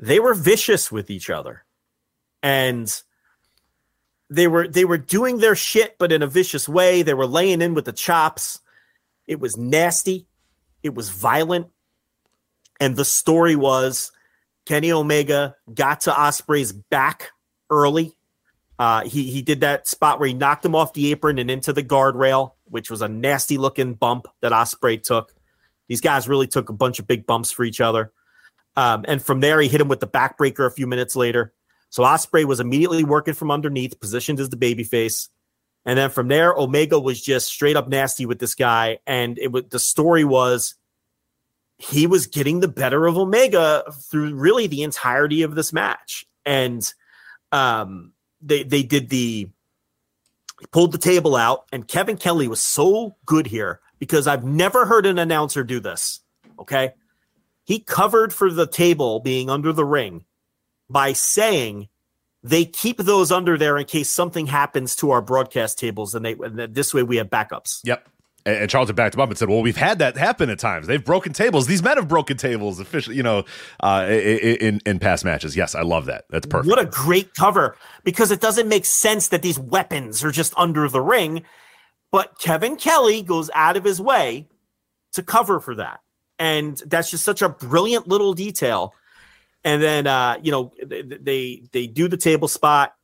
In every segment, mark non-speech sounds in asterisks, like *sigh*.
they were vicious with each other. And they were they were doing their shit but in a vicious way. They were laying in with the chops. It was nasty. It was violent. And the story was kenny omega got to ospreay's back early. Uh, he he did that spot where he knocked him off the apron and into the guardrail which was a nasty looking bump that ospreay took. These guys really took a bunch of big bumps for each other um, and from there, he hit him with the backbreaker a few minutes later. So Ospreay was immediately working from underneath, positioned as the babyface. And then from there, Omega was just straight up nasty with this guy. And it was the story was he was getting the better of Omega through really the entirety of this match. And um, they they did the pulled the table out, and Kevin Kelly was so good here because I've never heard an announcer do this. Okay. He covered for the table being under the ring by saying they keep those under there in case something happens to our broadcast tables, and they and this way we have backups. Yep. And Charlton backed him up and said, "Well, we've had that happen at times. They've broken tables. These men have broken tables, officially, you know, uh, in in past matches. Yes, I love that. That's perfect. What a great cover because it doesn't make sense that these weapons are just under the ring, but Kevin Kelly goes out of his way to cover for that and that's just such a brilliant little detail. And then uh, you know they they do the table spot,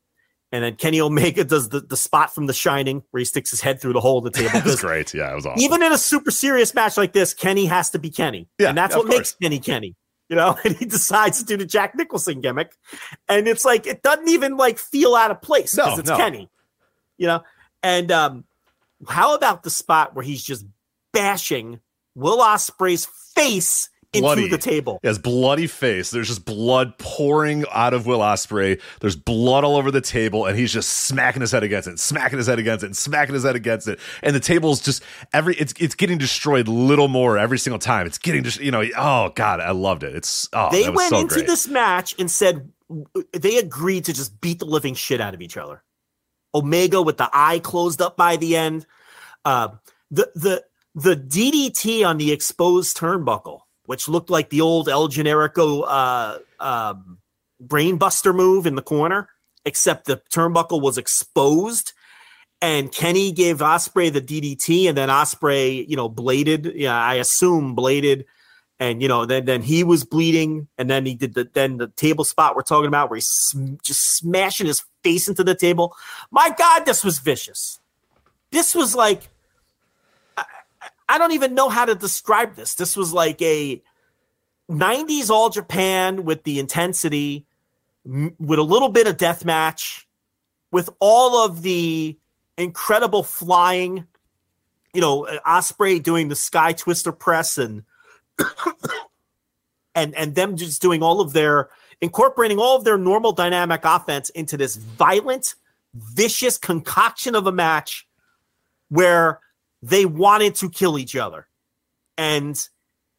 and then Kenny Omega does the, the spot from The Shining where he sticks his head through the hole of the table. *laughs* That's great. Yeah, it was awesome. Even in a super serious match like this, Kenny has to be Kenny. Yeah, and that's what course. makes Kenny Kenny. You know, *laughs* and he decides to do the Jack Nicholson gimmick, and it's like it doesn't even like feel out of place because no, it's no. Kenny. You know, and um, how about the spot where he's just bashing Will Ospreay's face bloody. into the table. He has bloody face. There's just blood pouring out of Will Ospreay. There's blood all over the table, and he's just smacking his head against it, smacking his head against it, and smacking his head against it. And the table's just every it's it's getting destroyed little more every single time. It's getting just you know oh god, I loved it. It's oh they went so into great. this match and said they agreed to just beat the living shit out of each other. Omega with the eye closed up by the end. Uh, the the the DDT on the exposed turnbuckle, which looked like the old El Generico uh, um, brainbuster move in the corner, except the turnbuckle was exposed. And Kenny gave Ospreay the DDT, and then Ospreay, you know, bladed. Yeah, I assume bladed, and you know, then then he was bleeding, and then he did the then the table spot we're talking about, where he's sm- just smashing his face into the table. My God, this was vicious. This was like I don't even know how to describe this. This was like a 90s All Japan with the intensity, with a little bit of death match, with all of the incredible flying. You know, uh, Ospreay doing the Sky Twister press and *coughs* and and them just doing all of their incorporating all of their normal dynamic offense into this violent, vicious concoction of a match where they wanted to kill each other. And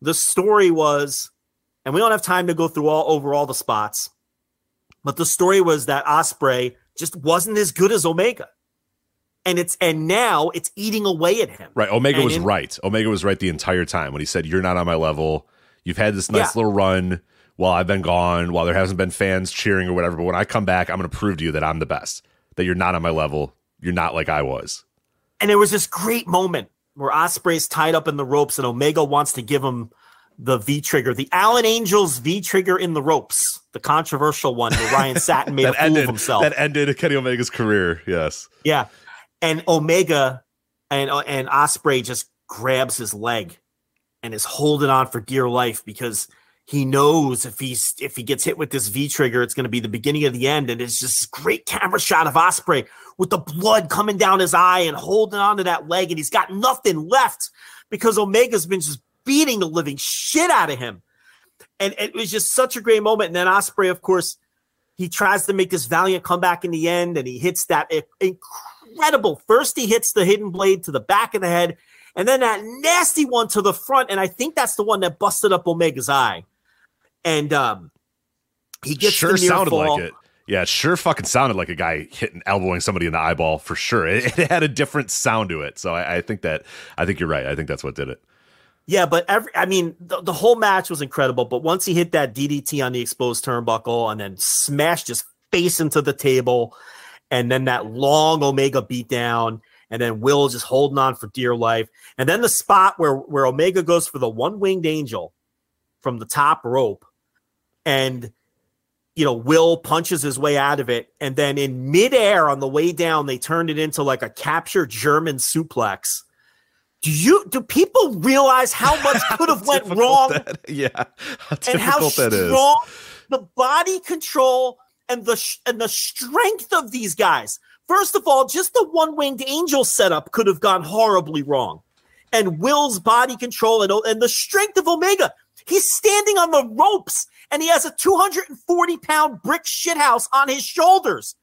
the story was, and we don't have time to go through all over all the spots, but the story was that Ospreay just wasn't as good as Omega. And it's and now it's eating away at him. Right. Omega and was in, right. Omega was right the entire time when he said, You're not on my level. You've had this nice yeah. little run while I've been gone, while there hasn't been fans cheering or whatever. But when I come back, I'm gonna prove to you that I'm the best. That you're not on my level. You're not like I was. And there was this great moment where Ospreay's tied up in the ropes and Omega wants to give him the V trigger, the Allen Angels V trigger in the ropes, the controversial one where Ryan Satin made *laughs* a fool ended, of himself. That ended Kenny Omega's career. Yes. Yeah, and Omega and and Ospreay just grabs his leg and is holding on for dear life because he knows if he's if he gets hit with this V trigger, it's going to be the beginning of the end. And it's just great camera shot of Ospreay with the blood coming down his eye and holding onto that leg, and he's got nothing left because Omega's been just beating the living shit out of him. And it was just such a great moment. And then Ospreay, of course, he tries to make this valiant comeback in the end, and he hits that incredible. First, he hits the hidden blade to the back of the head, and then that nasty one to the front. And I think that's the one that busted up Omega's eye. And um, he gets sure sounded fall. like it. Yeah, it sure fucking sounded like a guy hitting elbowing somebody in the eyeball for sure. *laughs* It, it had a different sound to it. So I, I, think that I think you're right. I think that's what did it. Yeah, but every I mean the, the whole match was incredible. But once he hit that DDT on the exposed turnbuckle and then smashed his face into the table, and then that long Omega beatdown, and then Will just holding on for dear life, and then the spot where where Omega goes for the one winged angel from the top rope, and you know, Will punches his way out of it. And then in midair on the way down, they turned it into like a captured German suplex. Do you do people realize how much *laughs* could have went wrong? That, yeah, how and how strong the body control and the and the strength of these guys. First of all, just the one winged angel setup could have gone horribly wrong, and Will's body control and and the strength of Omega. He's standing on the ropes and he has a 240 pound brick shithouse on his shoulders.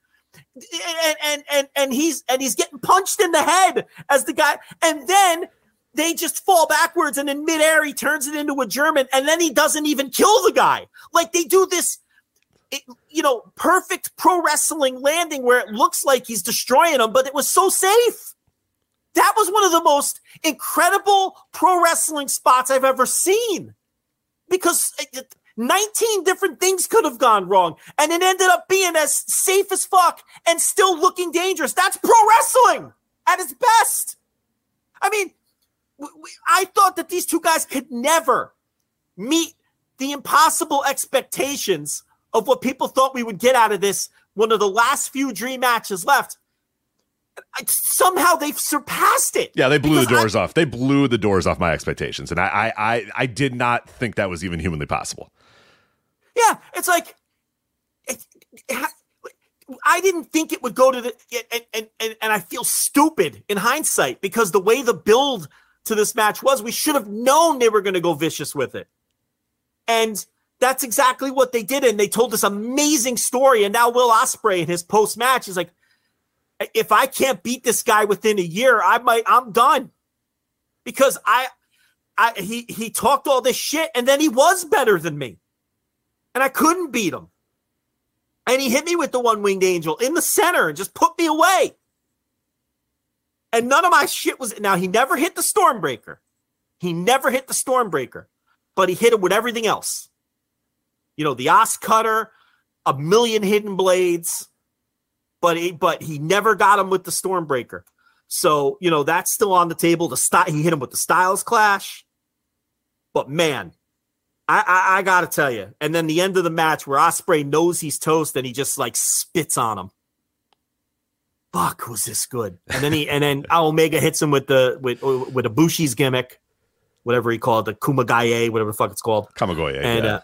And, and and and he's and he's getting punched in the head as the guy, and then they just fall backwards, and in midair he turns it into a German, and then he doesn't even kill the guy. Like they do this, it, you know, perfect pro wrestling landing where it looks like he's destroying him, but it was so safe. That was one of the most incredible pro wrestling spots I've ever seen because 19 different things could have gone wrong, and it ended up being as safe as fuck and still looking dangerous. That's pro wrestling at its best. I mean, I thought that these two guys could never meet the impossible expectations of what people thought we would get out of this one of the last few dream matches left somehow they've surpassed it. Yeah, they blew the doors I, off. They blew the doors off my expectations, and I, I, I, I did not think that was even humanly possible. Yeah, it's like it, it, I didn't think it would go to the and, and and I feel stupid in hindsight because the way the build to this match was, we should have known they were going to go vicious with it, and that's exactly what they did. And they told this amazing story. And now Will Ospreay in his post match is like, if I can't beat this guy within a year, I might I'm done. Because I I he he talked all this shit and then he was better than me. And I couldn't beat him. And he hit me with the one winged angel in the center and just put me away. And none of my shit was now he never hit the stormbreaker. He never hit the stormbreaker, but he hit him with everything else. You know, the OsCutter, a million hidden blades, but he but he never got him with the Stormbreaker. So you know that's still on the table. The style he hit him with the Styles Clash, but man, I, I, I gotta tell you. And then the end of the match where Ospreay knows he's toast and he just like spits on him. Fuck, was this good? And then he and then *laughs* Omega hits him with the with with Ibushi's gimmick, whatever he called the Kumagaye, whatever the fuck it's called. Kamigoye, and yeah. uh,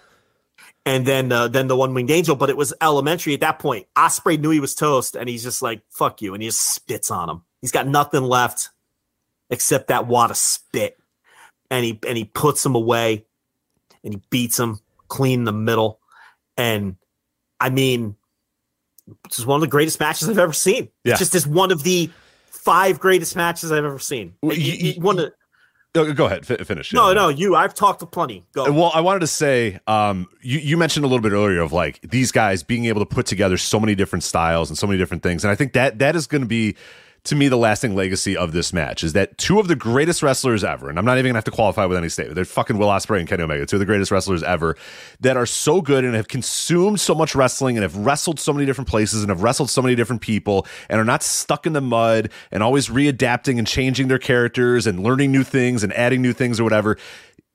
and then uh, then the one winged angel. But it was elementary at that point. Ospreay knew he was toast, and he's just like "fuck you," and he just spits on him. He's got nothing left except that wad of spit, and he and he puts him away, and he beats him clean in the middle, and I mean, this is one of the greatest matches I've ever seen. Yeah. It's just as one of the five greatest matches I've ever seen. Well, you, you, one of go ahead, f- finish. No, yeah. no, you. I've talked to plenty. Go. Well, I wanted to say, um, you you mentioned a little bit earlier of like these guys being able to put together so many different styles and so many different things, and I think that that is going to be to me the lasting legacy of this match is that two of the greatest wrestlers ever, and I'm not even gonna have to qualify with any statement. They're fucking Will Ospreay and Kenny Omega, two of the greatest wrestlers ever that are so good and have consumed so much wrestling and have wrestled so many different places and have wrestled so many different people and are not stuck in the mud and always readapting and changing their characters and learning new things and adding new things or whatever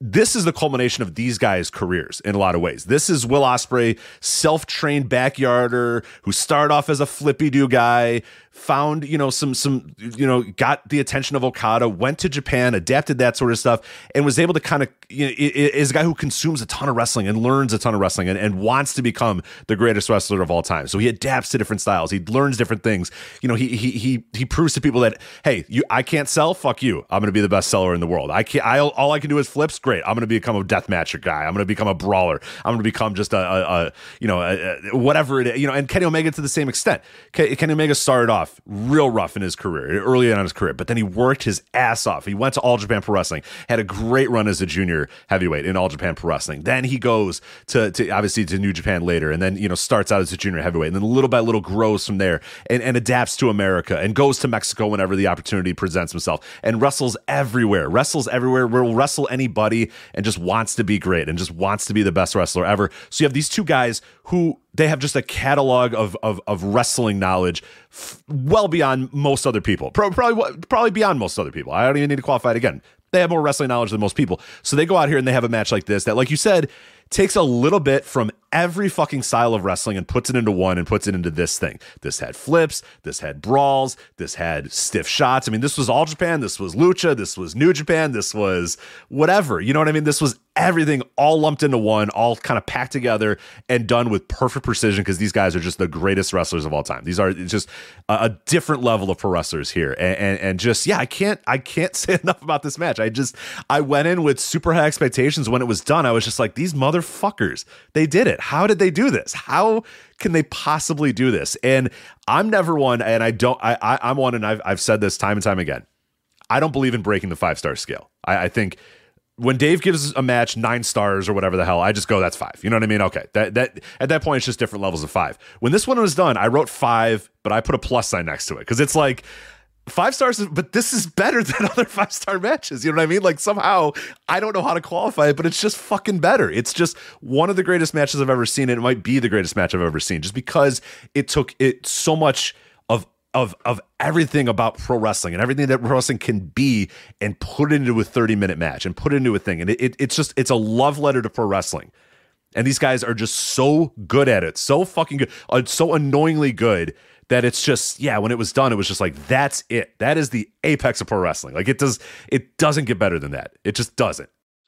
this is the culmination of these guys' careers in a lot of ways. This is Will Ospreay, self-trained backyarder who started off as a flippy do guy, found you know some some you know got the attention of Okada, went to Japan, adapted that sort of stuff, and was able to kind of you know is a guy who consumes a ton of wrestling and learns a ton of wrestling and, and wants to become the greatest wrestler of all time. So he adapts to different styles, he learns different things. You know, he he he he proves to people that hey, you I can't sell, fuck you, I'm to be the best seller in the world. I can't. I all I can do is flips. Great, I'm to become a death matcher guy. I'm to become a brawler. I'm to become just a, a, a you know a, whatever it is. You know, and Kenny Omega to the same extent. Kenny Omega started off off real rough in his career, early on in his career, but then he worked his ass off. He went to All Japan Pro Wrestling, had a great run as a junior heavyweight in All Japan Pro Wrestling. Then he goes to, to obviously to New Japan later, and then you know starts out as a junior heavyweight, and then little by little grows from there and, and adapts to America and goes to Mexico whenever the opportunity presents himself and wrestles everywhere, wrestles everywhere, will wrestle anybody, and just wants to be great and just wants to be the best wrestler ever. So you have these two guys who they have just a catalog of of, of wrestling knowledge f- well beyond most other people. Pro- probably probably beyond most other people. I don't even need to qualify it again. They have more wrestling knowledge than most people. So they go out here and they have a match like this that, like you said, takes a little bit from every fucking style of wrestling and puts it into one and puts it into this thing. This had flips, this had brawls, this had stiff shots. I mean, this was all Japan, this was lucha, this was New Japan, this was whatever. You know what I mean? This was everything all lumped into one, all kind of packed together and done with perfect precision because these guys are just the greatest wrestlers of all time. These are just a, a different level of pro wrestlers here. And, and, and just yeah, I can't I can't *laughs* say enough about this match. I just I went in with super high expectations when it was done. I was just like, these motherfuckers, they did it. How did they do this? How can they possibly do this? And I'm never one, and I don't I, I am one, and I've I've said this time and time again. I don't believe in breaking the five star scale. I, I think when Dave gives a match nine stars or whatever the hell, I just go, that's five. You know what I mean? Okay. That that at that point it's just different levels of five. When this one was done, I wrote five, but I put a plus sign next to it. Because it's like five stars, but this is better *laughs* than other five star matches. You know what I mean? Like somehow I don't know how to qualify it, but it's just fucking better. It's just one of the greatest matches I've ever seen. And it might be the greatest match I've ever seen just because it took it so much of of of everything about pro wrestling and everything that pro wrestling can be and put it into a 30 minute match and put it into a thing. And it, it, it's just it's a love letter to pro wrestling. And these guys are just so good at it, so fucking good, uh, so annoyingly good that it's just yeah. When it was done, it was just like that's it. That is the apex of pro wrestling. Like it does, it doesn't get better than that. It just doesn't.